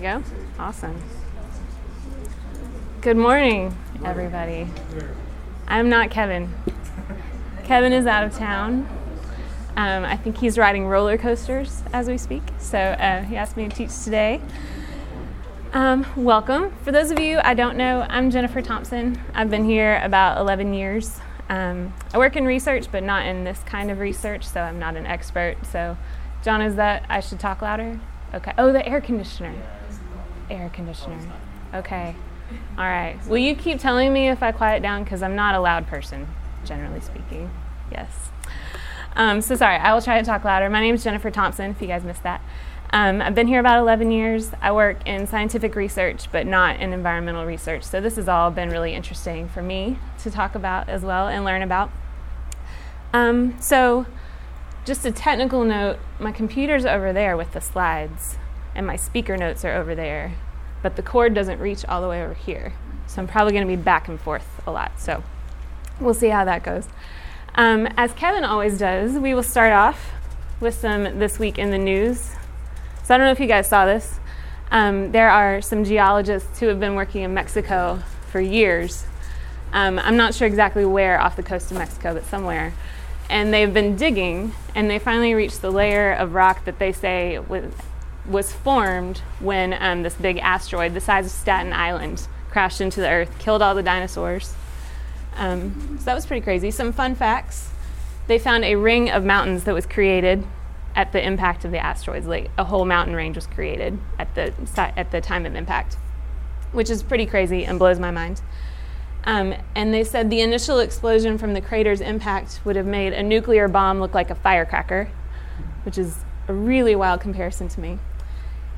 we go. Awesome. Good morning, everybody. I'm not Kevin. Kevin is out of town. Um, I think he's riding roller coasters as we speak, so uh, he asked me to teach today. Um, welcome. For those of you I don't know, I'm Jennifer Thompson. I've been here about 11 years. Um, I work in research, but not in this kind of research, so I'm not an expert. So, John, is that I should talk louder? Okay. Oh, the air conditioner. Air conditioner. Okay. All right. Will you keep telling me if I quiet down? Because I'm not a loud person, generally speaking. Yes. Um, so sorry, I will try to talk louder. My name is Jennifer Thompson, if you guys missed that. Um, I've been here about 11 years. I work in scientific research, but not in environmental research. So this has all been really interesting for me to talk about as well and learn about. Um, so, just a technical note my computer's over there with the slides, and my speaker notes are over there, but the cord doesn't reach all the way over here. So, I'm probably going to be back and forth a lot. So, we'll see how that goes. Um, as Kevin always does, we will start off with some this week in the news. So, I don't know if you guys saw this. Um, there are some geologists who have been working in Mexico for years. Um, I'm not sure exactly where off the coast of Mexico, but somewhere and they've been digging, and they finally reached the layer of rock that they say was, was formed when um, this big asteroid, the size of Staten Island, crashed into the Earth, killed all the dinosaurs. Um, so that was pretty crazy. Some fun facts: they found a ring of mountains that was created at the impact of the asteroids. Like a whole mountain range was created at the at the time of impact, which is pretty crazy and blows my mind. Um, and they said the initial explosion from the crater's impact would have made a nuclear bomb look like a firecracker, which is a really wild comparison to me.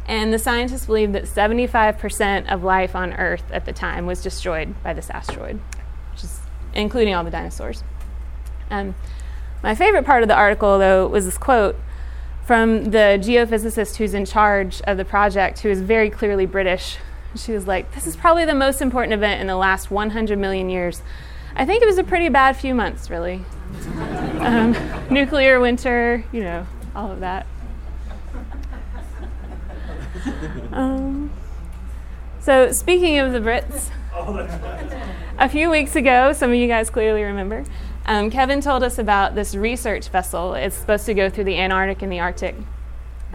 And the scientists believe that 75% of life on Earth at the time was destroyed by this asteroid, which is including all the dinosaurs. Um, my favorite part of the article, though, was this quote from the geophysicist who's in charge of the project, who is very clearly British, she was like, This is probably the most important event in the last 100 million years. I think it was a pretty bad few months, really. um, nuclear winter, you know, all of that. Um, so, speaking of the Brits, a few weeks ago, some of you guys clearly remember, um, Kevin told us about this research vessel. It's supposed to go through the Antarctic and the Arctic.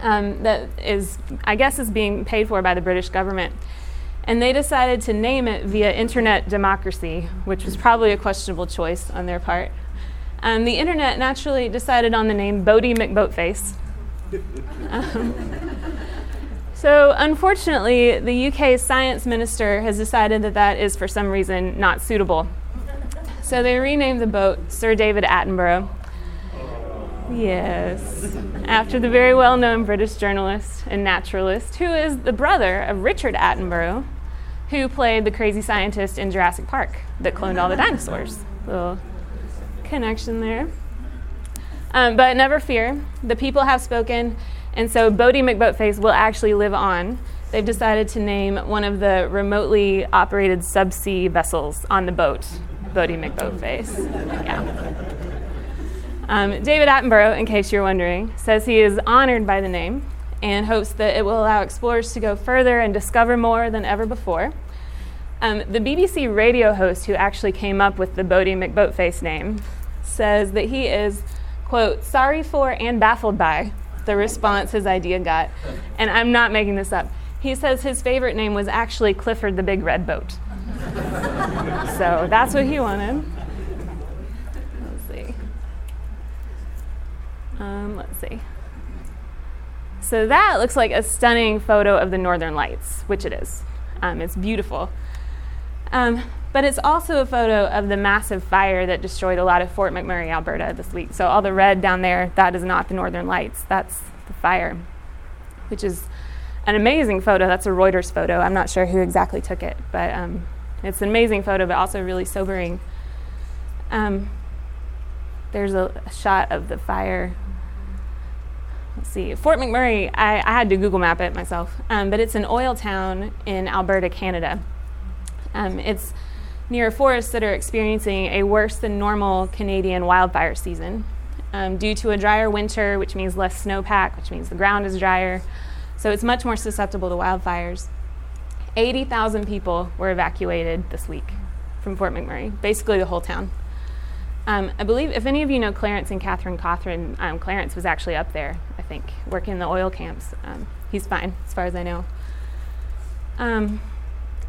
Um, that is, I guess, is being paid for by the British government and they decided to name it via internet democracy, which was probably a questionable choice on their part. Um, the internet naturally decided on the name Boaty McBoatface. So, unfortunately, the UK's science minister has decided that that is, for some reason, not suitable. So, they renamed the boat Sir David Attenborough. Yes, after the very well known British journalist and naturalist, who is the brother of Richard Attenborough, who played the crazy scientist in Jurassic Park that cloned all the dinosaurs. Little connection there. Um, but never fear, the people have spoken, and so Boaty McBoatface will actually live on. They've decided to name one of the remotely operated subsea vessels on the boat Boaty McBoatface. Yeah. Um, David Attenborough, in case you're wondering, says he is honored by the name and hopes that it will allow explorers to go further and discover more than ever before. Um, the BBC radio host who actually came up with the Boaty McBoatface name says that he is, quote, sorry for and baffled by the response his idea got. And I'm not making this up. He says his favorite name was actually Clifford the Big Red Boat. so that's what he wanted. Let's see. Um, let's see. So that looks like a stunning photo of the northern lights, which it is. Um, it's beautiful. Um, but it's also a photo of the massive fire that destroyed a lot of Fort McMurray, Alberta this week. So all the red down there, that is not the northern lights, that's the fire, which is an amazing photo. That's a Reuters photo. I'm not sure who exactly took it, but um, it's an amazing photo, but also really sobering. Um, there's a, a shot of the fire let's see, Fort McMurray, I, I, had to Google map it myself, um, but it's an oil town in Alberta, Canada. Um, it's near forests that are experiencing a worse than normal Canadian wildfire season um, due to a drier winter, which means less snowpack, which means the ground is drier. So it's much more susceptible to wildfires. 80,000 people were evacuated this week from Fort McMurray, basically the whole town. Um, I believe, if any of you know Clarence and Catherine Cothran, um, Clarence was actually up there, I think, working in the oil camps. Um, he's fine, as far as I know.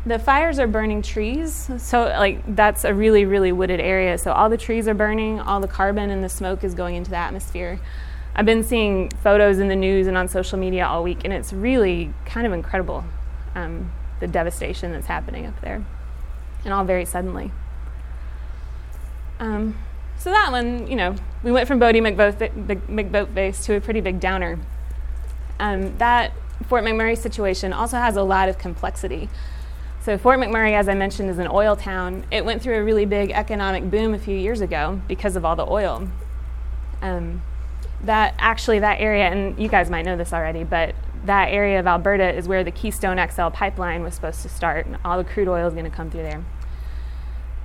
The fires are burning trees, so like that's a really, really wooded area. So all the trees are burning, all the carbon and the smoke is going into the atmosphere. I've been seeing photos in the news and on social media all week, and it's really kind of incredible um, the devastation that's happening up there, and all very suddenly. Um, so that one, you know, we went from Boaty McBoatface to a pretty big downer. Um, that Fort McMurray situation also has a lot of complexity. So Fort McMurray, as I mentioned, is an oil town. It went through a really big economic boom a few years ago because of all the oil. Um, that actually that area, and you guys might know this already, but that area of Alberta is where the Keystone XL pipeline was supposed to start, and all the crude oil is going to come through there.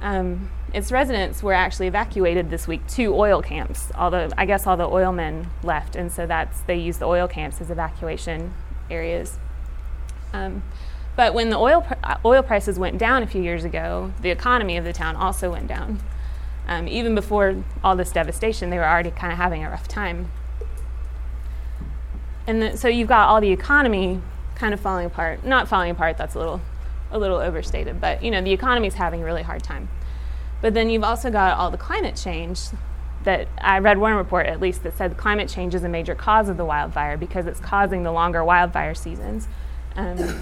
Um, its residents were actually evacuated this week to oil camps. Although I guess all the oil men left, and so that's they use the oil camps as evacuation areas. Um, but when the oil pr- uh, oil prices went down a few years ago, the economy of the town also went down. Um, even before all this devastation, they were already kind of having a rough time. And the, so you've got all the economy kind of falling apart. Not falling apart. That's a little a little overstated, but you know, the economy is having a really hard time. But then you've also got all the climate change that I read one report at least that said climate change is a major cause of the wildfire because it's causing the longer wildfire seasons. Um,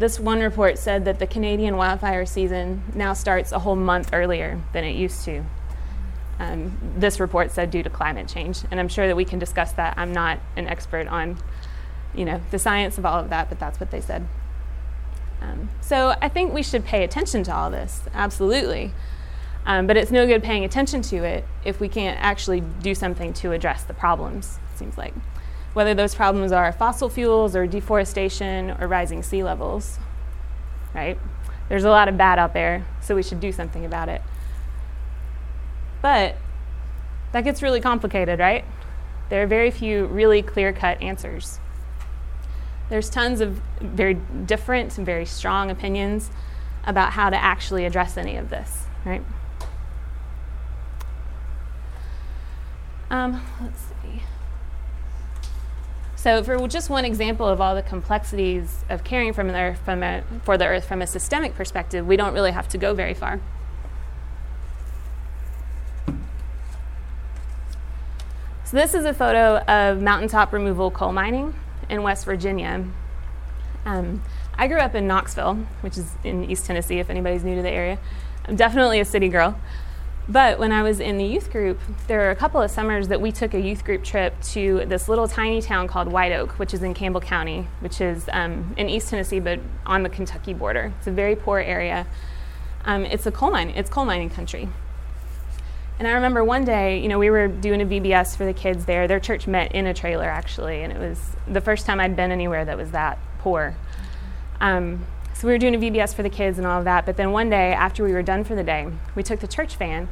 this one report said that the Canadian wildfire season now starts a whole month earlier than it used to. Um, this report said due to climate change, and I'm sure that we can discuss that. I'm not an expert on, you know, the science of all of that, but that's what they said. Um, so I think we should pay attention to all this, absolutely. Um, but it's no good paying attention to it if we can't actually do something to address the problems, it seems like. Whether those problems are fossil fuels or deforestation or rising sea levels, right? There's a lot of bad out there, so we should do something about it. But that gets really complicated, right? There are very few really clear cut answers. There's tons of very different and very strong opinions about how to actually address any of this, right? Um, let's. So, for just one example of all the complexities of caring from the earth, from a, for the earth from a systemic perspective, we don't really have to go very far. So, this is a photo of mountaintop removal coal mining in West Virginia. Um, I grew up in Knoxville, which is in East Tennessee, if anybody's new to the area. I'm definitely a city girl. But when I was in the youth group, there were a couple of summers that we took a youth group trip to this little tiny town called White Oak, which is in Campbell County, which is um, in East Tennessee, but on the Kentucky border. It's a very poor area. Um, it's a coal mine. It's coal mining country. And I remember one day, you know, we were doing a VBS for the kids there. Their church met in a trailer, actually, and it was the first time I'd been anywhere that was that poor. Um, so we were doing a VBS for the kids and all of that. But then one day, after we were done for the day, we took the church van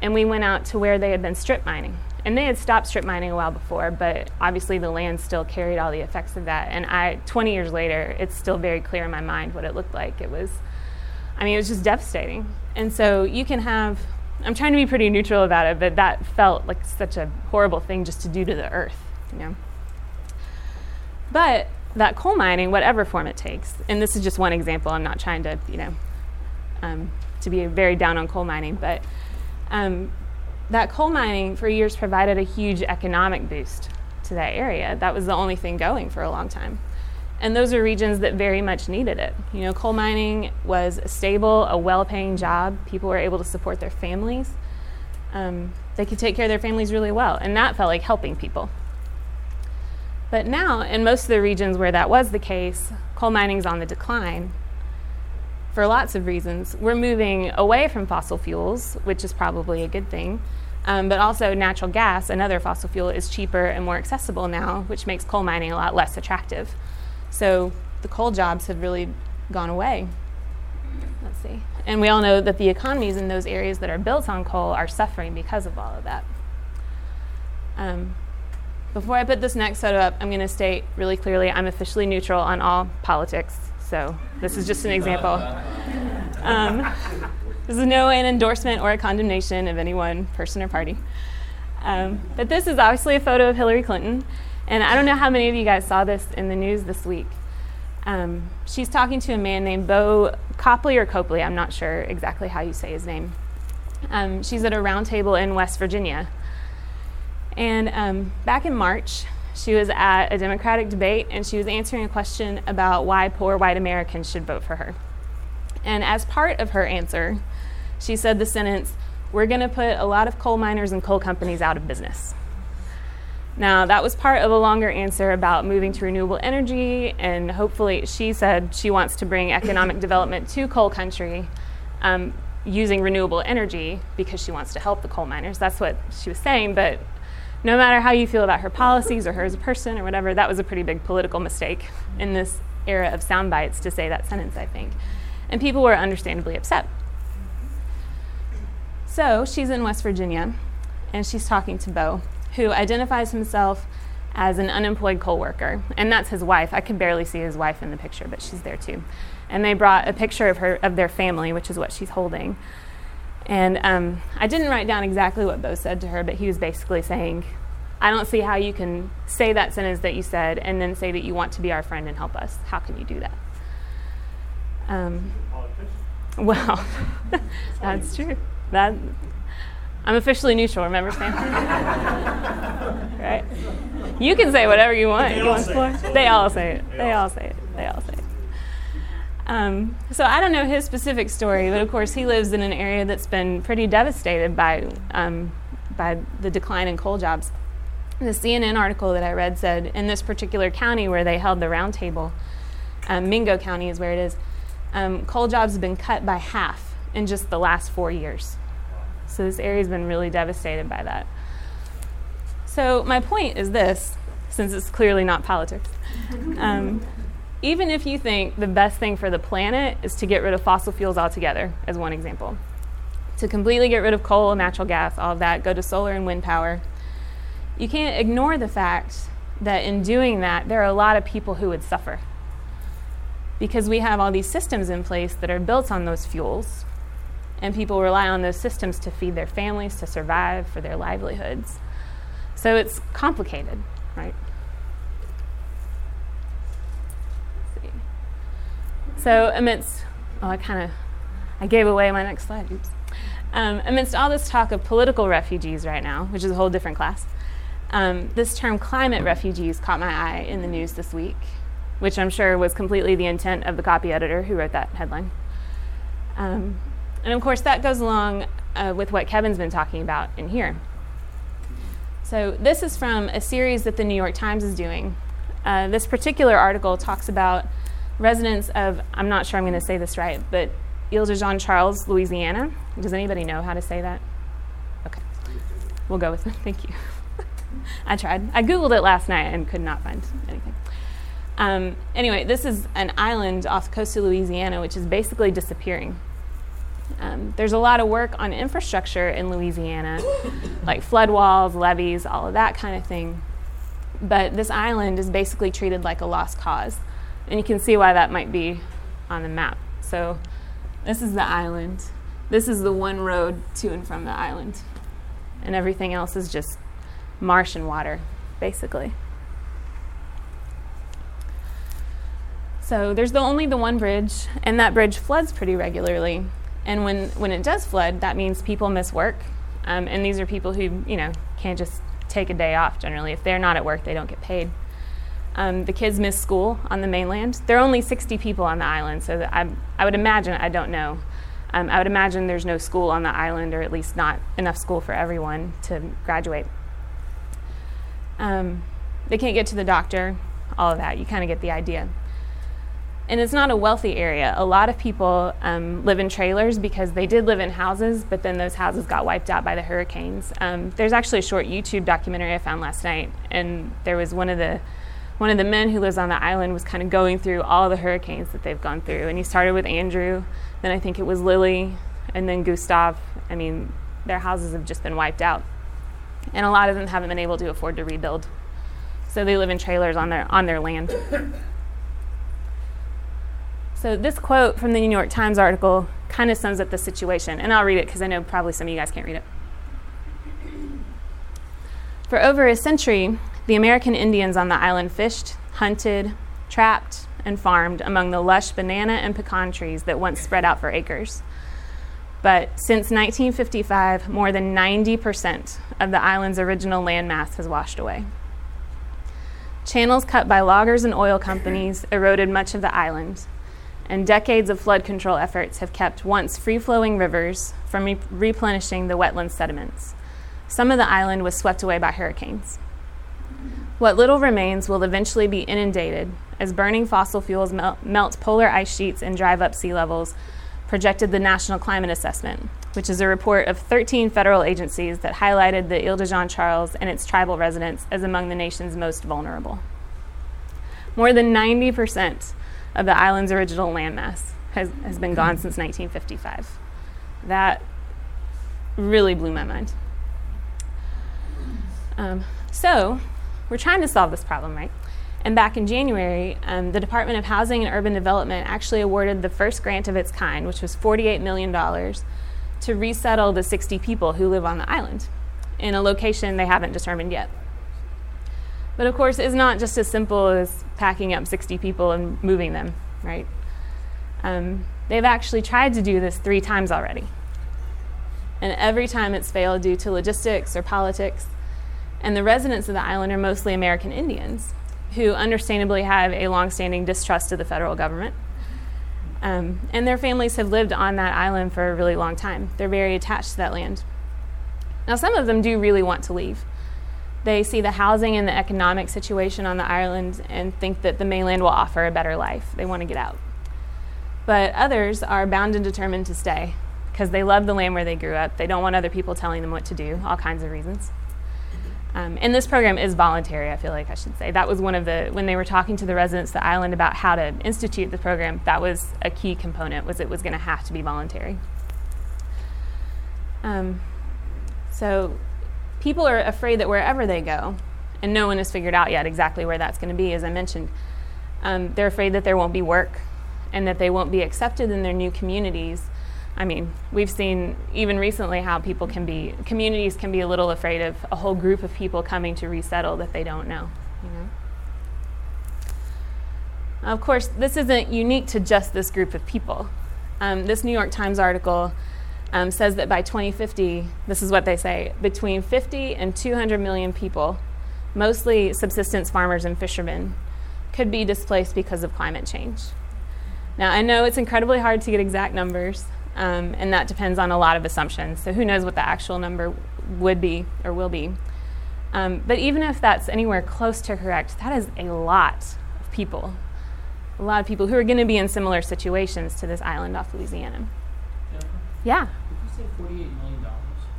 and we went out to where they had been strip mining. And they had stopped strip mining a while before, but obviously the land still carried all the effects of that. And I, 20 years later, it's still very clear in my mind what it looked like. It was, I mean, it was just devastating. And so you can have I'm trying to be pretty neutral about it, but that felt like such a horrible thing just to do to the earth, you know. But that coal mining, whatever form it takes, and this is just one example. I'm not trying to, you know, um, to be very down on coal mining, but um, that coal mining for years provided a huge economic boost to that area. That was the only thing going for a long time. And those are regions that very much needed it. You know, coal mining was a stable, a well paying job. People were able to support their families. Um, they could take care of their families really well, and that felt like helping people. But now, in most of the regions where that was the case, coal mining is on the decline for lots of reasons. We're moving away from fossil fuels, which is probably a good thing. Um, but also, natural gas, another fossil fuel, is cheaper and more accessible now, which makes coal mining a lot less attractive. So the coal jobs have really gone away. Let's see. And we all know that the economies in those areas that are built on coal are suffering because of all of that. Um, before I put this next photo up, I'm going to state really clearly I'm officially neutral on all politics. So this is just an example. Um, this is no an endorsement or a condemnation of any one person or party. Um, but this is obviously a photo of Hillary Clinton. And I don't know how many of you guys saw this in the news this week. Um, she's talking to a man named Bo Copley or Copley, I'm not sure exactly how you say his name. Um, she's at a roundtable in West Virginia. And um, back in March, she was at a Democratic debate and she was answering a question about why poor white Americans should vote for her. And as part of her answer, she said the sentence, We're going to put a lot of coal miners and coal companies out of business. Now, that was part of a longer answer about moving to renewable energy, and hopefully, she said she wants to bring economic development to coal country um, using renewable energy because she wants to help the coal miners. That's what she was saying, but no matter how you feel about her policies or her as a person or whatever, that was a pretty big political mistake in this era of sound bites to say that sentence, I think. And people were understandably upset. So she's in West Virginia, and she's talking to Bo who identifies himself as an unemployed coal worker, and that's his wife. I can barely see his wife in the picture, but she's there too. And they brought a picture of her of their family, which is what she's holding. And um, I didn't write down exactly what Bo said to her, but he was basically saying, "I don't see how you can say that sentence that you said and then say that you want to be our friend and help us. How can you do that?" Um, well, that's true. That I'm officially neutral, remember, Sam? right? You can say whatever you want. They you all say. They all say it. They They all all say it. They all say it. Um, so I don't know his specific story, but of course he lives in an area that's been pretty devastated by um, by the decline in coal jobs. The CNN article that I read said in this particular county where they held the roundtable, um, Mingo County is where it is, um, coal jobs have been cut by half in just the last four years. So this area's been really devastated by that. So my point is this, since it's clearly not politics. Even if you think the best thing for the planet is to get rid of fossil fuels altogether, as one example, to completely get rid of coal, natural gas, all of that, go to solar and wind power, you can't ignore the fact that in doing that, there are a lot of people who would suffer. Because we have all these systems in place that are built on those fuels, and people rely on those systems to feed their families, to survive, for their livelihoods. So it's complicated, right? Let's see. So amidst, oh, I kind of, I gave away my next slide. Oops. Um, amidst all this talk of political refugees right now, which is a whole different class, um, this term climate refugees caught my eye in the news this week, which I'm sure was completely the intent of the copy editor who wrote that headline. Um, and of course, that goes along uh, with what Kevin's been talking about in here. So, this is from a series that the New York Times is doing. Uh, this particular article talks about residents of, I'm not sure I'm going to say this right, but Ile de Jean Charles, Louisiana. Does anybody know how to say that? Okay. We'll go with it. Thank you. I tried. I Googled it last night and could not find anything. Um, anyway, this is an island off the coast of Louisiana, which is basically disappearing. Um, there's a lot of work on infrastructure in Louisiana, like flood walls, levees, all of that kind of thing. But this island is basically treated like a lost cause. And you can see why that might be on the map. So, this is the island. This is the one road to and from the island. And everything else is just marsh and water, basically. So there's the, only the one bridge, and that bridge floods pretty regularly. And when, when it does flood, that means people miss work. Um, and these are people who, you know, can't just take a day off generally. If they're not at work, they don't get paid. Um, the kids miss school on the mainland. There are only 60 people on the island, so I, I would imagine, I don't know, um, I would imagine there's no school on the island, or at least not enough school for everyone to graduate. Um, they can't get to the doctor, all of that. You kind of get the idea. And it's not a wealthy area. A lot of people um, live in trailers because they did live in houses, but then those houses got wiped out by the hurricanes. Um, there's actually a short YouTube documentary I found last night, and there was one of the one of the men who lives on the island was kind of going through all the hurricanes that they've gone through, and he started with Andrew, then I think it was Lili, and then Gustav. I mean, their houses have just been wiped out, and a lot of them haven't been able to afford to rebuild. So they live in trailers on their, on their land. So this quote from the New York Times article kind of sums up the situation, and I'll read it because I know probably some of you guys can't read it. For over a century, the American Indians on the island fished, hunted, trapped, and farmed among the lush banana and pecan trees that once spread out for acres. But since 1955, more than 90% of the island's original landmass has washed away. Channels cut by loggers and oil companies eroded much of the island, and decades of flood control efforts have kept once free flowing rivers from re- replenishing the wetland sediments. Some of the island was swept away by hurricanes. What little remains will eventually be inundated as burning fossil fuels melt, melt polar ice sheets and drive up sea levels, projected the National Climate Assessment, which is a report of 13 federal agencies that highlighted the Ile de Jean Charles and its tribal residents as among the nation's most vulnerable. More than 90% of the island's original landmass has, has been gone since 1955. That really blew my mind. Um, so, we're trying to solve this problem, right? And back in January, um, the Department of Housing and Urban Development actually awarded the first grant of its kind, which was $48 million, to resettle the 60 people who live on the island in a location they haven't determined yet. But of course, it's not just as simple as packing up 60 people and moving them, right? Um, they've actually tried to do this three times already. And every time it's failed due to logistics or politics. And the residents of the island are mostly American Indians who understandably have a longstanding distrust of the federal government. Um, and their families have lived on that island for a really long time. They're very attached to that land. Now, some of them do really want to leave. They see the housing and the economic situation on the island and think that the mainland will offer a better life. They want to get out. But others are bound and determined to stay because they love the land where they grew up. They don't want other people telling them what to do, all kinds of reasons. Um, and this program is voluntary, I feel like I should say. That was one of the, when they were talking to the residents of the island about how to institute the program, that was a key component, was it was going to have to be voluntary. Um, so people are afraid that wherever they go, and no one has figured out yet exactly where that's going to be, as I mentioned, um, they're afraid that there won't be work and that they won't be accepted in their new communities I mean, we've seen even recently how people can be, communities can be a little afraid of a whole group of people coming to resettle that they don't know. You know? Of course, this isn't unique to just this group of people. Um, this New York Times article um, says that by 2050, this is what they say between 50 and 200 million people, mostly subsistence farmers and fishermen, could be displaced because of climate change. Now, I know it's incredibly hard to get exact numbers, um, and that depends on a lot of assumptions. So who knows what the actual number would be or will be. Um, but even if that's anywhere close to correct, that is a lot of people. A lot of people who are going to be in similar situations to this island off Louisiana. Yeah. Did you say $48 million?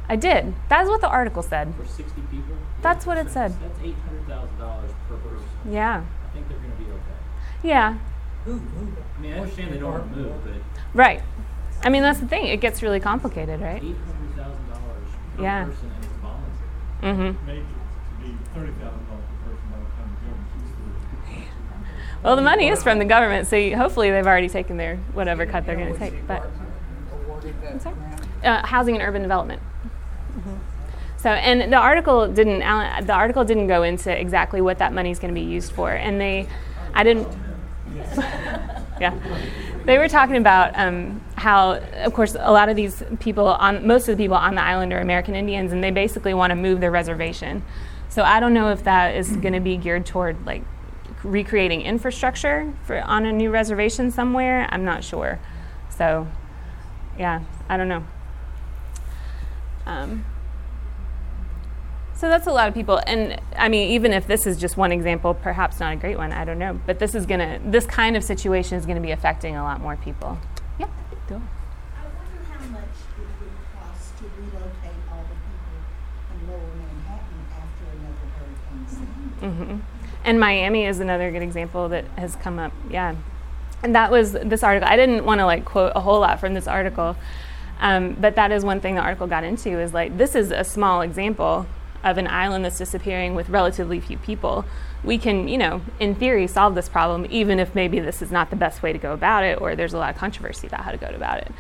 I did. That's what the article said. For 60 people? That's what it said. That's $800,000 per person. Yeah. I think they're going to be okay. Yeah. Who, who? I mean, I understand they don't move, but Right. I mean, that's the thing. It gets really complicated, right? $800,000 per Yeah. person and it's voluntary. Mm-hmm. make it to be thirty thousand dollars per person by the time the government sees Well, the money is from the government, so you, hopefully they've already taken their whatever cut they're going to take. But sorry? uh, housing and urban development. Mm-hmm. So, and the article didn't Alan, the article didn't go into exactly what that money is going to be used for, and they, I didn't. yeah, they were talking about um, how, of course, a lot of these people on most of the people on the island are American Indians, and they basically want to move their reservation. So I don't know if that is going to be geared toward like recreating infrastructure for on a new reservation somewhere. I'm not sure. So, yeah, I don't know. Um, so that's a lot of people, and I mean, even if this is just one example, perhaps not a great one, I don't know. But this is gonna, this kind of situation is gonna be affecting a lot more people. Yeah, go. I wonder how much it would cost to relocate all the people in lower Manhattan after another hurricane season. hmm And Miami is another good example that has come up. Yeah, and that was this article. I didn't want to like quote a whole lot from this article, um, but that is one thing the article got into. Is like this is a small example of an island that's disappearing with relatively few people, we can, you know, in theory, solve this problem, even if maybe this is not the best way to go about it, or there's a lot of controversy about how to go about it.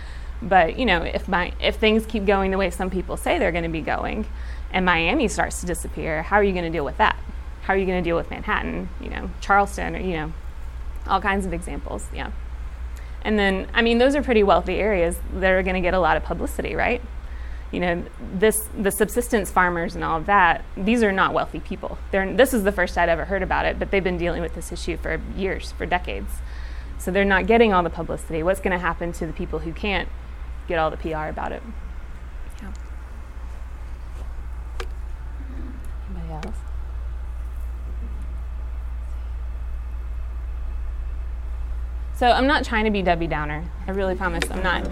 But you know, if my if things keep going the way some people say they're going to be going, and Miami starts to disappear, how are you going to deal with that? How are you going to deal with Manhattan? You know, Charleston, or you know, all kinds of examples. Yeah. And then, I mean, those are pretty wealthy areas that are going to get a lot of publicity, right? You know, this the subsistence farmers and all of that. These are not wealthy people. They're, this is the first I'd ever heard about it, but they've been dealing with this issue for years, for decades. So they're not getting all the publicity. What's going to happen to the people who can't get all the PR about it? Anybody else? So I'm not trying to be Debbie Downer. I really promise I'm not.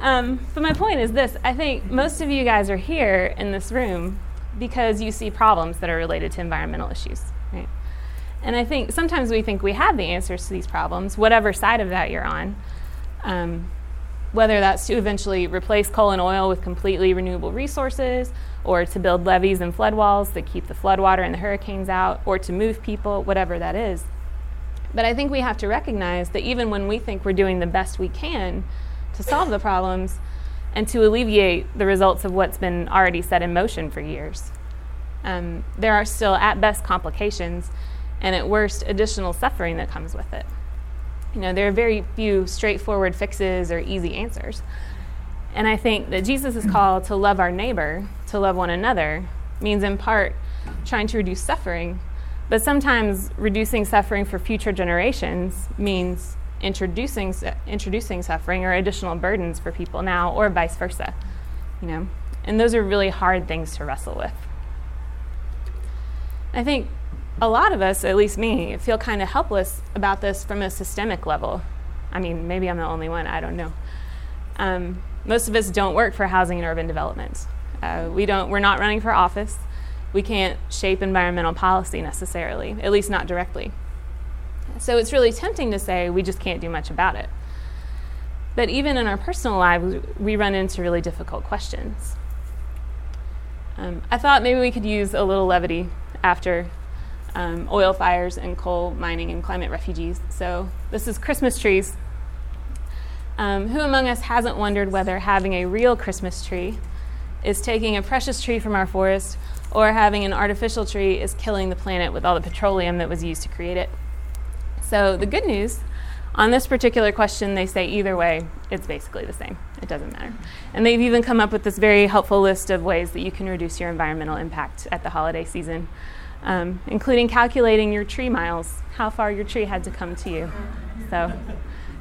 Um, but my point is this I think most of you guys are here in this room because you see problems that are related to environmental issues. Right? And I think sometimes we think we have the answers to these problems, whatever side of that you're on. Um, whether that's to eventually replace coal and oil with completely renewable resources, or to build levees and flood walls that keep the floodwater and the hurricanes out, or to move people, whatever that is. But I think we have to recognize that even when we think we're doing the best we can to solve the problems and to alleviate the results of what's been already set in motion for years, um, there are still, at best, complications and at worst, additional suffering that comes with it. You know, there are very few straightforward fixes or easy answers. And I think that Jesus' call to love our neighbor, to love one another, means in part trying to reduce suffering but sometimes reducing suffering for future generations means introducing introducing suffering or additional burdens for people now or vice versa. You know. And those are really hard things to wrestle with. I think a lot of us, at least me, feel kind of helpless about this from a systemic level. I mean, maybe I'm the only one, I don't know. Um, most of us don't work for housing and urban development. Uh, we don't, we're not running for office we can't shape environmental policy necessarily, at least not directly. So it's really tempting to say we just can't do much about it. But even in our personal lives, we run into really difficult questions. Um, I thought maybe we could use a little levity after um, oil fires and coal mining and climate refugees. So this is Christmas trees. Um, who among us hasn't wondered whether having a real Christmas tree is taking a precious tree from our forest or having an artificial tree is killing the planet with all the petroleum that was used to create it. So the good news on this particular question, they say either way, it's basically the same. It doesn't matter. And they've even come up with this very helpful list of ways that you can reduce your environmental impact at the holiday season, um, including calculating your tree miles, how far your tree had to come to you. So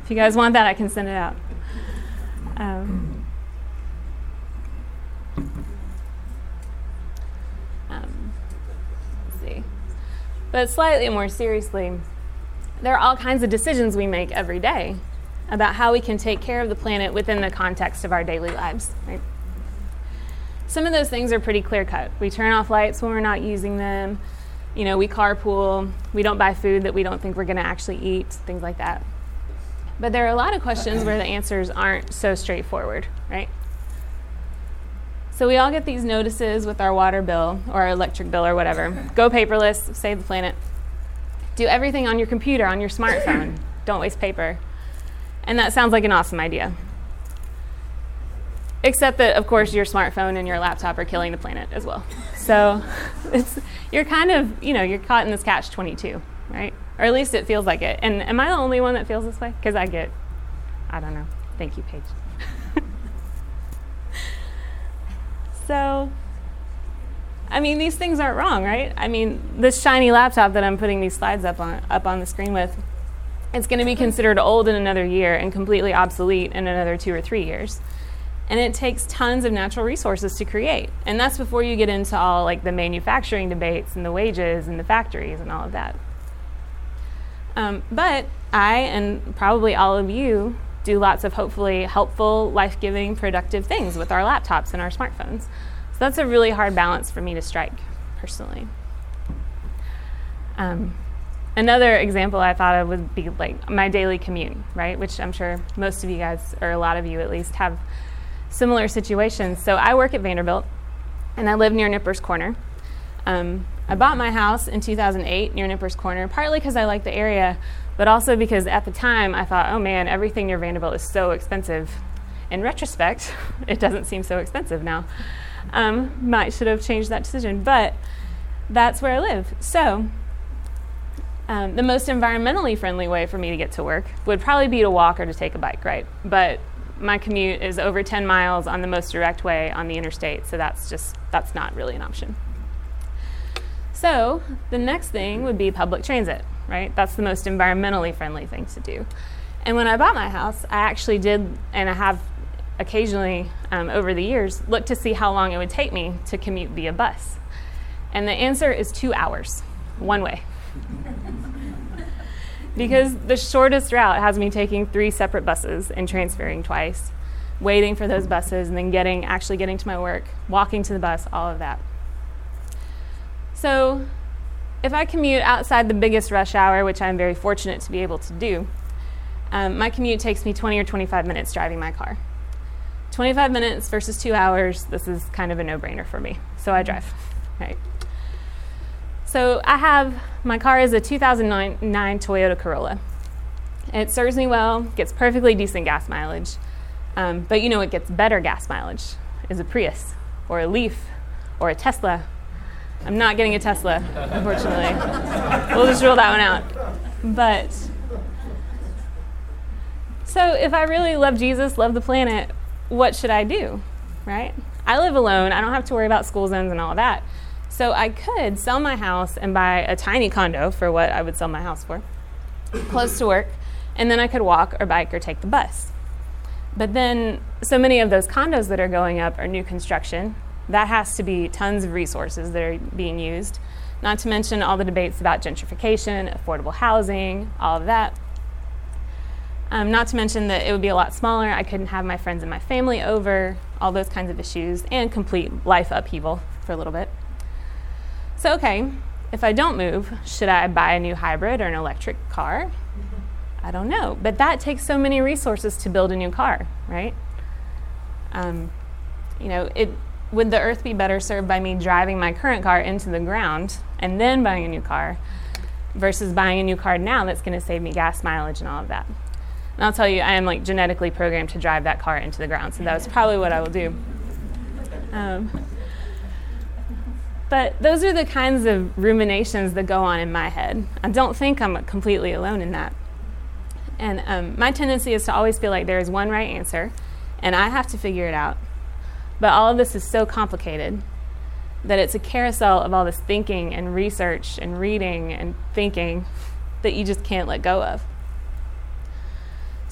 if you guys want that, I can send it out. Um, But slightly more seriously, there are all kinds of decisions we make every day about how we can take care of the planet within the context of our daily lives. Right? Some of those things are pretty clear cut. We turn off lights when we're not using them. You know, we carpool. We don't buy food that we don't think we're going to actually eat, things like that. But there are a lot of questions where the answers aren't so straightforward, right? So we all get these notices with our water bill or our electric bill or whatever. Go paperless, save the planet. Do everything on your computer, on your smartphone. Don't waste paper. And that sounds like an awesome idea. Except that, of course, your smartphone and your laptop are killing the planet as well. So it's, you're kind of, you know, you're caught in this catch 22, right? Or at least it feels like it. And am I the only one that feels this way? Because I get, I don't know. Thank you, Paige. So, I mean, these things aren't wrong, right? I mean, this shiny laptop that I'm putting these slides up on, up on the screen with, it's going to be considered old in another year and completely obsolete in another two or three years. And it takes tons of natural resources to create. And that's before you get into all like the manufacturing debates and the wages and the factories and all of that. Um, but I and probably all of you do lots of hopefully helpful, life giving, productive things with our laptops and our smartphones. So that's a really hard balance for me to strike personally. Um, another example I thought of would be like my daily commute, right? Which I'm sure most of you guys, or a lot of you at least, have similar situations. So I work at Vanderbilt and I live near Nippers Corner. Um, I bought my house in 2008 near Nippers Corner, partly because I liked the area, but also because at the time I thought, oh man, everything near Vanderbilt is so expensive. In retrospect, it doesn't seem so expensive now. Um, might should have changed that decision, but that's where I live. So, um, the most environmentally friendly way for me to get to work would probably be to walk or to take a bike, right? But my commute is over 10 miles on the most direct way on the interstate, so that's just that's not really an option. So, the next thing would be public transit, right? That's the most environmentally friendly thing to do. And when I bought my house, I actually did, and I have occasionally um, over the years, looked to see how long it would take me to commute via bus. And the answer is two hours, one way. because the shortest route has me taking three separate buses and transferring twice, waiting for those buses, and then getting actually getting to my work, walking to the bus, all of that. So, if I commute outside the biggest rush hour, which I'm very fortunate to be able to do, um, my commute takes me 20 or 25 minutes driving my car. 25 minutes versus two hours, this is kind of a no brainer for me. So I drive, right? So I have my car is a 2009 Toyota Corolla. It serves me well, gets perfectly decent gas mileage. Um, but you know, it gets better gas mileage is a Prius or a Leaf or a Tesla I'm not getting a Tesla, unfortunately. we'll just rule that one out. But so if I really love Jesus, love the planet, what should I do? Right? I live alone. I don't have to worry about school zones and all that. So I could sell my house and buy a tiny condo for what I would sell my house for, close to work, and then I could walk or bike or take the bus. But then so many of those condos that are going up are new construction, that has to be tons of resources that are being used, not to mention all the debates about gentrification, affordable housing, all of that. Um, not to mention that it would be a lot smaller. I couldn't have my friends and my family over, all those kinds of issues, and complete life upheaval for a little bit. So, okay, if I don't move, should I buy a new hybrid or an electric car? I don't know. But that takes so many resources to build a new car, right? Um, you know, it, would the earth be better served by me driving my current car into the ground and then buying a new car versus buying a new car now that's going to save me gas mileage and all of that? And I'll tell you, I am like genetically programmed to drive that car into the ground, so that's probably what I will do. Um, but those are the kinds of ruminations that go on in my head. I don't think I'm completely alone in that. And um, my tendency is to always feel like there is one right answer, and I have to figure it out. But all of this is so complicated that it's a carousel of all this thinking and research and reading and thinking that you just can't let go of.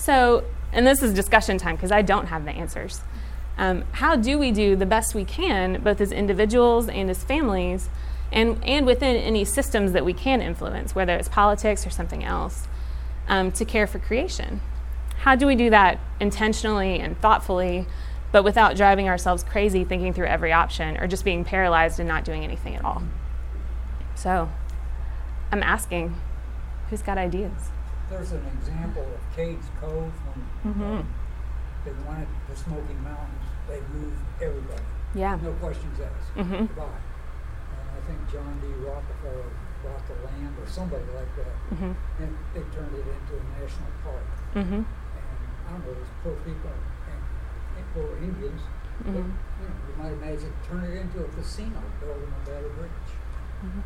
So, and this is discussion time because I don't have the answers. Um, how do we do the best we can, both as individuals and as families, and, and within any systems that we can influence, whether it's politics or something else, um, to care for creation? How do we do that intentionally and thoughtfully but without driving ourselves crazy thinking through every option or just being paralyzed and not doing anything at all. So I'm asking, who's got ideas? There's an example of Cades Cove when mm-hmm. they wanted the Smoky Mountains, they moved everybody. Yeah. No questions asked. Mm-hmm. Goodbye. And I think John D. Rockefeller bought the land or somebody like that, mm-hmm. and they turned it into a national park. Mm-hmm. And I don't know, there's poor people and, poor Indians. Mm-hmm. But, you, know, you might imagine turn it into a casino, building a better bridge. Mm-hmm.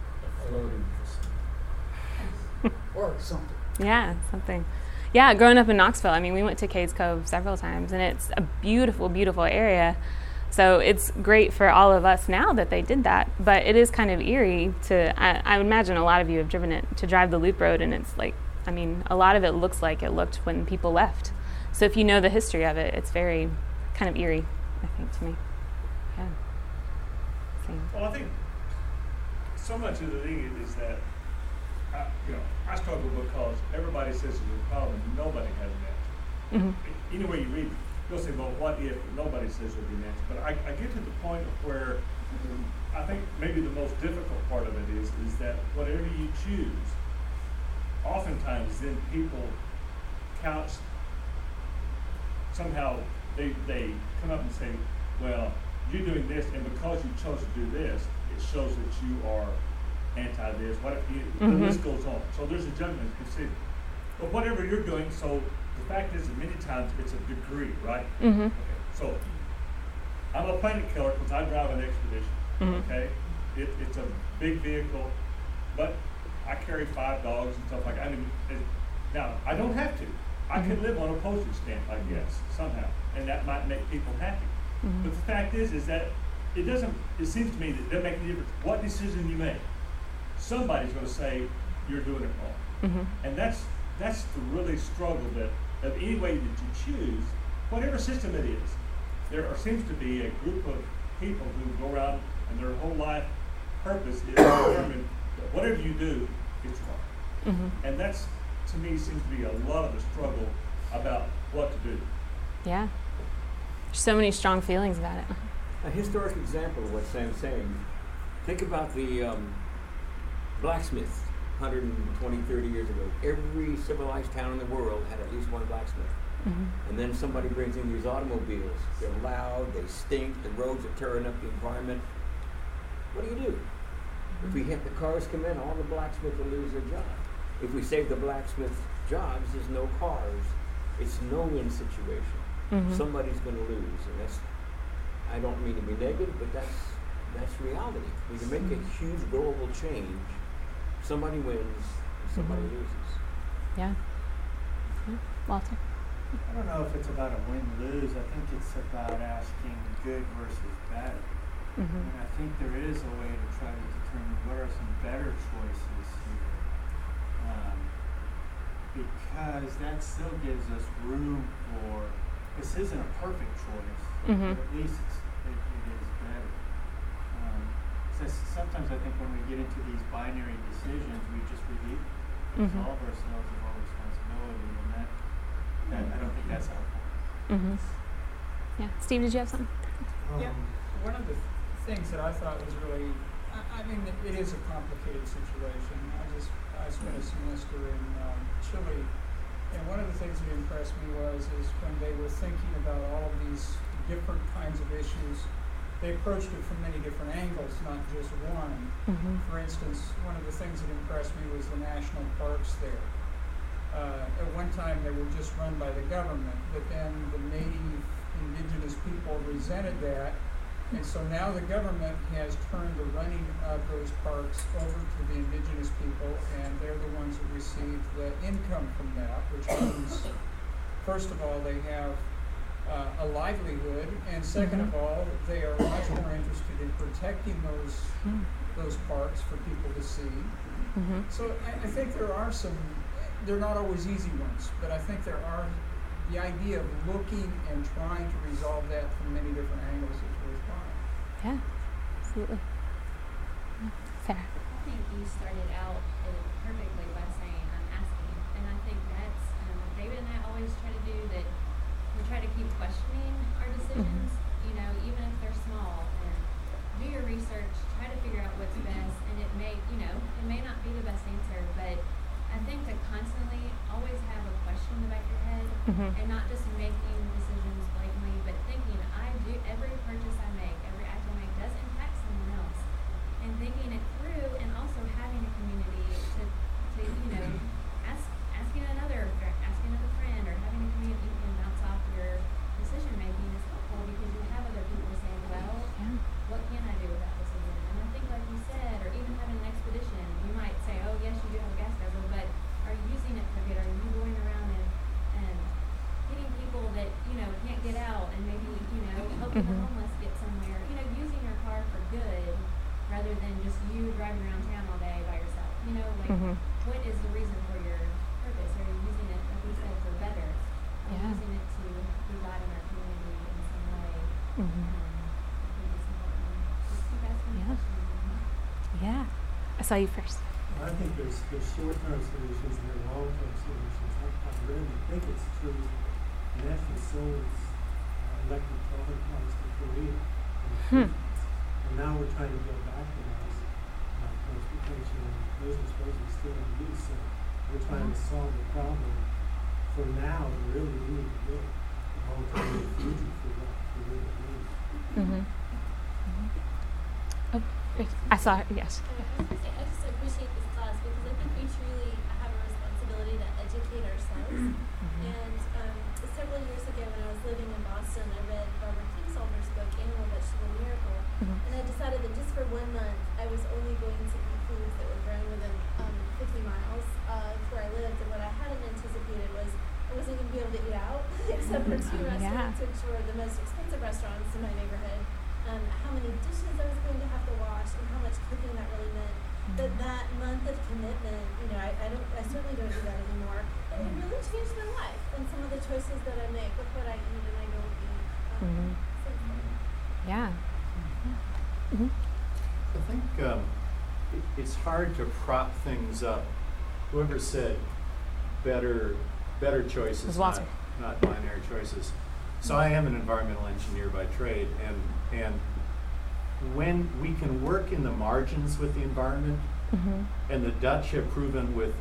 or something. Yeah, something. Yeah, growing up in Knoxville, I mean, we went to Cades Cove several times, and it's a beautiful, beautiful area. So it's great for all of us now that they did that. But it is kind of eerie to, I, I imagine a lot of you have driven it, to drive the loop road, and it's like, I mean, a lot of it looks like it looked when people left. So if you know the history of it, it's very kind of eerie, I think, to me. Yeah. Same. Well, I think so much of the thing is that, I, you know, I struggle because everybody says it's a problem nobody has an answer. Mm-hmm. Anyway you read, it, you'll say, well, what if nobody says there'll be an answer? But I, I get to the point of where I think maybe the most difficult part of it is, is that whatever you choose, oftentimes then people couch somehow they, they come up and say, well, you're doing this, and because you chose to do this, it shows that you are anti this, what if you, Mhm. the list goes on. So there's a judgment considered. But whatever you're doing, so the fact is that many times it's a degree, right? Mm-hmm. Okay, so I'm a planet killer because I drive an expedition. Mhm. Okay, it, it's a big vehicle, but I carry five dogs and stuff like that. I mean, it, now I don't have to. I could Mhm. live on a postage stamp, I guess, somehow, and that might make people happy. Mhm. But the fact is, is that it doesn't. It seems to me that it doesn't make any difference what decision you make. Somebody's going to say you're doing it wrong. Mm-hmm. And that's that's the really struggle that of any way that you choose, whatever system it is, there are, seems to be a group of people who go around and their whole life purpose is to determine that whatever you do, it's wrong. Mm-hmm. And that's to me seems to be a lot of the struggle about what to do. Yeah. There's so many strong feelings about it. A historic example of what Sam's saying. Think about the um, blacksmiths 120, 30 years ago. Every civilized town in the world had at least one blacksmith. Mm-hmm. And then somebody brings in these automobiles. They're loud, they stink, the roads are tearing up the environment. What do you do? If we hit the cars come in, all the blacksmiths will lose their job. If we save the blacksmiths' jobs, there's no cars. It's no win situation. Mm-hmm. Somebody's going to lose, and that's. I don't mean to be negative, but that's that's reality. We can make a huge global change. Somebody wins, and somebody Mhm. loses. Yeah. yeah. Walter. I don't know if it's about a win-lose. I think it's about asking good versus bad. Mm-hmm. And I think there is a way to try to determine what are some better choices here. Um, because that still gives us room for, this isn't a perfect choice, Mhm. but at least it's, it, it is better. Um, so sometimes I think when we get into these binary decisions, we just relieve, Mhm. absolve ourselves of all responsibility, and that, that I don't think that's helpful. Mm-hmm. Yeah. Steve, did you have something? Yeah, one of the things that I thought was really, I, I mean, it, it is a complicated situation. I just, I spent a semester in um, Chile, and one of the things that impressed me was, is when they were thinking about all of these different kinds of issues, they approached it from many different angles, not just one. Mm-hmm. For instance, one of the things that impressed me was the national parks there. Uh, at one time, they were just run by the government, but then the native indigenous people resented that. And so now the government has turned the running of those parks over to the indigenous people, and they're the ones that receive the income from that, which means, first of all, they have uh, a livelihood, and 2nd of all, they are much more interested in protecting those those parks for people to see. Mm-hmm. So I, I think there are some, they're not always easy ones, but I think there are, the idea of looking and trying to resolve that from many different angles is worthwhile. Yeah. Absolutely. Yeah. Sarah. I think you started out uh, perfectly by saying I'm asking, and I think that's um, what David and I always try to do. That we try to keep questioning our decisions, you know, even if they're small. And do your research, try to figure out what's best, and it may, you know, it may not be the best answer, but I think to constantly always have a question in the back of your head, Mhm. and not just making decisions blatantly, but thinking I do every purchase I make, every act I make does impact someone else and thinking it through and also having a community to, to you know ask asking another or asking another friend or having a community you can bounce off your decision making is helpful because you have other people saying well Yeah. what can I do with that decision and I think like you said or even having an expedition you might say oh yes you do have a gas guzzler but are you using it for good are you going around and and getting people that you know can't get out and maybe you know helping the Mhm. homeless get somewhere you know using your car for good rather than just you driving around town all day by yourself you know like Mhm. what is the reason for your purpose are you using it like we said for better are you Yeah. using it to be God in our community in some way Mhm. um, I think it's important. just keep asking Yeah. questions Yeah. I saw you first. I think there's, there's short-term solutions and there are long-term solutions. I, I really think it's true. National Souls uh, elected public funds to Korea. Hmm. And now we're trying to go back to those, uh, transportation, and those are supposed to be still in use, so we're trying to solve the problem for now, and really we need to build a long-term future for what we really need. Mm-hmm. Oh. I saw her. Yes. Uh, I was gonna say, I just appreciate this class because I think we truly have a responsibility to educate ourselves. Mm-hmm. And um, several years ago, when I was living in Boston, I read Barbara Kingsolver's book, Animal, Vegetable, Miracle. Mhm. And I decided that just for one month, I was only going to eat foods that were grown within um, 50 miles of where I lived. And what I hadn't anticipated was I wasn't going to be able to eat out, except for two Yeah. restaurants, which were the most expensive restaurants in my neighborhood. Um, how many dishes I was going to have to wash, and how much cooking that really meant. But that month of commitment, you know, I, I don't, I certainly don't do that anymore. And it really changed my life and some of the choices that I make with what I eat and I don't eat. Um, Mhm. since then. Yeah. Mhm. I think um, it, it's hard to prop things up. Whoever said better better choices, was not, Walter. Not binary choices. So I am an environmental engineer by trade, and and when we can work in the margins with the environment, Mhm. and the Dutch have proven with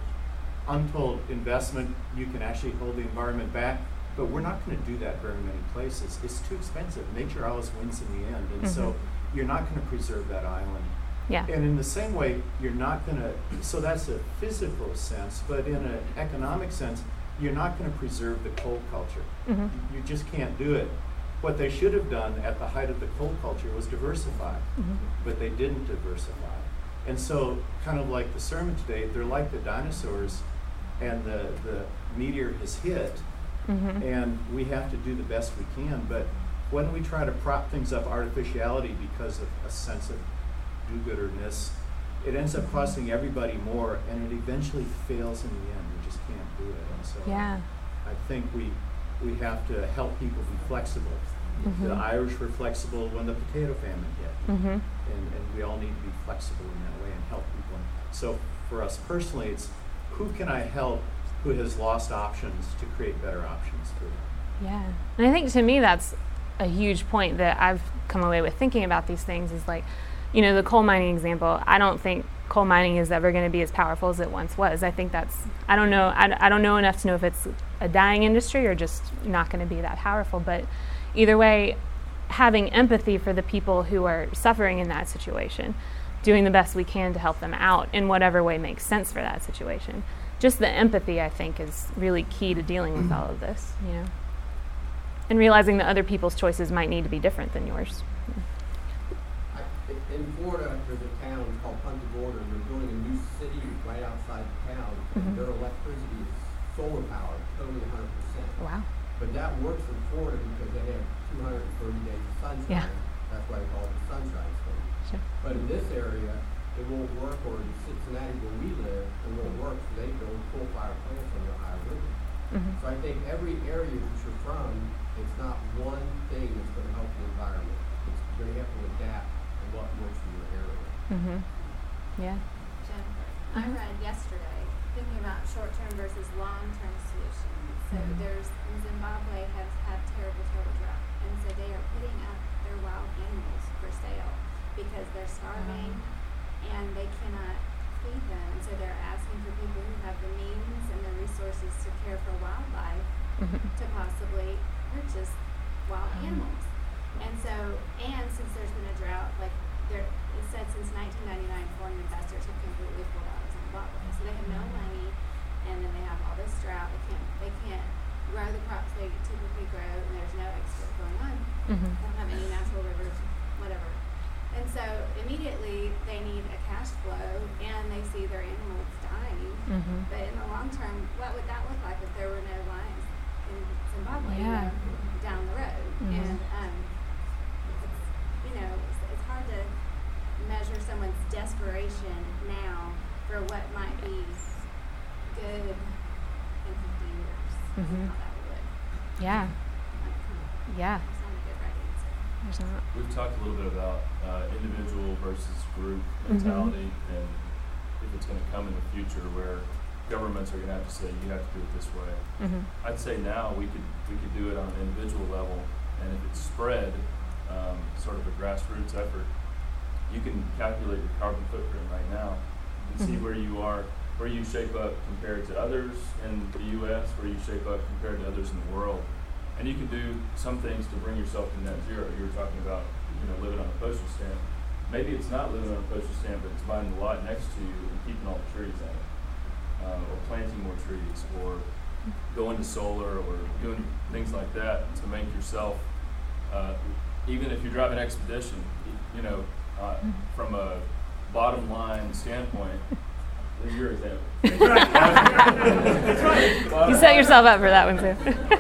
untold investment, you can actually hold the environment back. But we're not going to do that very many places. It's too expensive. Nature always wins in the end, and so Mhm. you're not going to preserve that island. Yeah. And in the same way, you're not going to. So that's a physical sense, but in an economic sense, you're not going to preserve the coal culture. Mhm. You just can't do it. What they should have done at the height of the coal culture was diversify, Mhm. but they didn't diversify. And so, kind of like the sermon today, they're like the dinosaurs, and the, the meteor has hit, Mhm. and we have to do the best we can. But when we try to prop things up artificiality because of a sense of do-gooderness, it ends up costing everybody more, and it eventually fails in the end. We just can't do it. And so, Yeah. I think we we have to help people be flexible. The Mhm. Irish were flexible when the potato famine hit, Mhm. and, and we all need to be flexible in that way and help people. So for us personally, it's who can I help who has lost options to create better options for them. Yeah. And I think to me that's a huge point that I've come away with thinking about these things is like, you know, the coal mining example. I don't think coal mining is ever going to be as powerful as it once was. I think that's, I don't know, I, I don't know enough to know if it's a dying industry or just not going to be that powerful. But either way, having empathy for the people who are suffering in that situation, doing the best we can to help them out in whatever way makes sense for that situation. Just the empathy, I think, is really key to dealing with mm-hmm. all of this, you know and realizing that other people's choices might need to be different than yours. In- Florida, there's a town called Punta Gorda, and they're building a new city right outside the town. Mhm. Their electricity is solar powered, totally hundred percent. Wow. But that works in Florida because they have two hundred and thirty days of sunshine. Yeah. That's why they call it the Sunshine State. Sure. But in this area, it won't work, or in Cincinnati where we live, it won't work, so they build coal-fired plants on the Ohio River. Mhm. So I think every area that you're from, it's not one thing that's gonna help the environment. It's, you're gonna have to adapt to what works for your area. Mhm. Yeah. Jennifer, I Uh-huh. read yesterday thinking about short-term versus long-term solutions. So Mhm. there's Zimbabwe has had terrible, terrible drought, and so they are putting up their wild animals for sale because they're starving and they cannot feed them, and so they're asking for people who have the means and the resources to care for wildlife Mhm. to possibly purchase wild Oh. animals. And so, and since there's been a drought, like there, it said since 1999, foreign investors have completely pulled out of Zimbabwe. So they have no money, and then they have all this drought. They can't, they can't grow the crops they typically grow, and there's no export going on. Mhm. They don't have any natural rivers, whatever. And so immediately they need a cash flow, and they see their animals dying. Mhm. But in the long term, what would that look like if there were no lions in Zimbabwe you know, down the road? Mhm. And um, it's, you know, it's, it's hard to measure someone's desperation now for what might be good in 50 years. Mhm. How that would look. Yeah. Yeah. There's not a good right answer. There's not. We've talked a little bit about uh, individual versus group Mhm. mentality, and if it's going to come in the future where governments are going to have to say you have to do it this way. Mhm. I'd say now we could we could do it on an individual level, and if it's spread, um, sort of a grassroots effort, you can calculate your carbon footprint right now and see Mhm. where you are, where you shape up compared to others in the U.S., where you shape up compared to others in the world, and you can do some things to bring yourself to net zero. You were talking about you know living on a postage stamp. maybe it's not living on a postage stamp, but it's buying the lot next to you and keeping all the trees in it. Uh, or planting more trees, or going to solar, or doing things like that to make yourself, uh, even if you drive an expedition, you know, uh, from a bottom line standpoint, this is your example. You set yourself up for that one too.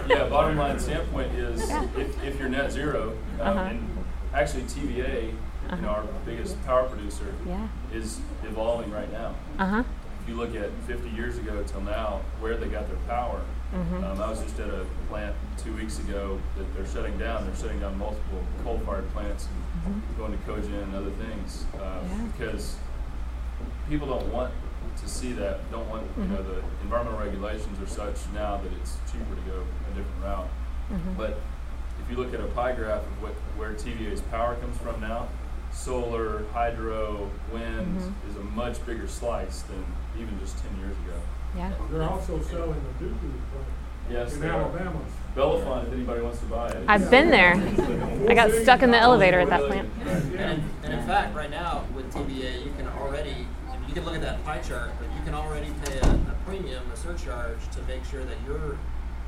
yeah, bottom line standpoint is Yeah. if, if you're net zero, um, Uh-huh. and actually TVA, you know, our biggest power producer, Yeah. is evolving right now. Uh huh. If you look at 50 years ago till now, where they got their power. Mhm. Um, I was just at a plant two weeks ago that they're shutting down. They're shutting down multiple coal-fired plants and going to cogen and other things uh, Mm-hmm. Yeah. because people don't want to see that. Don't want you know Mhm. the environmental regulations are such now that it's cheaper to go a different route. Mhm. But if you look at a pie graph of what where TVA's power comes from now, solar, hydro, wind Mhm. is a much bigger slice than even just 10 years ago. Yeah. They're also selling the Dooku plant. Yes, In. Alabama. Bellefonte, if anybody wants to buy it. I've been there. I got stuck in the elevator at that plant. And in, and in fact, right now with TVA, you can already, you can look at that pie chart, but you can already pay a, a premium, a surcharge to make sure that your,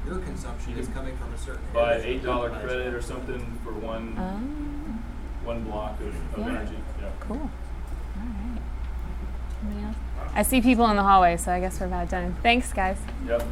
your consumption is coming from a certain Buy an eight dollar credit or something for one Um, one block of, of Yeah. energy. Yeah. cool. All right. Anybody else? I see people in the hallway, so I guess we're about done. Thanks, guys. Yep.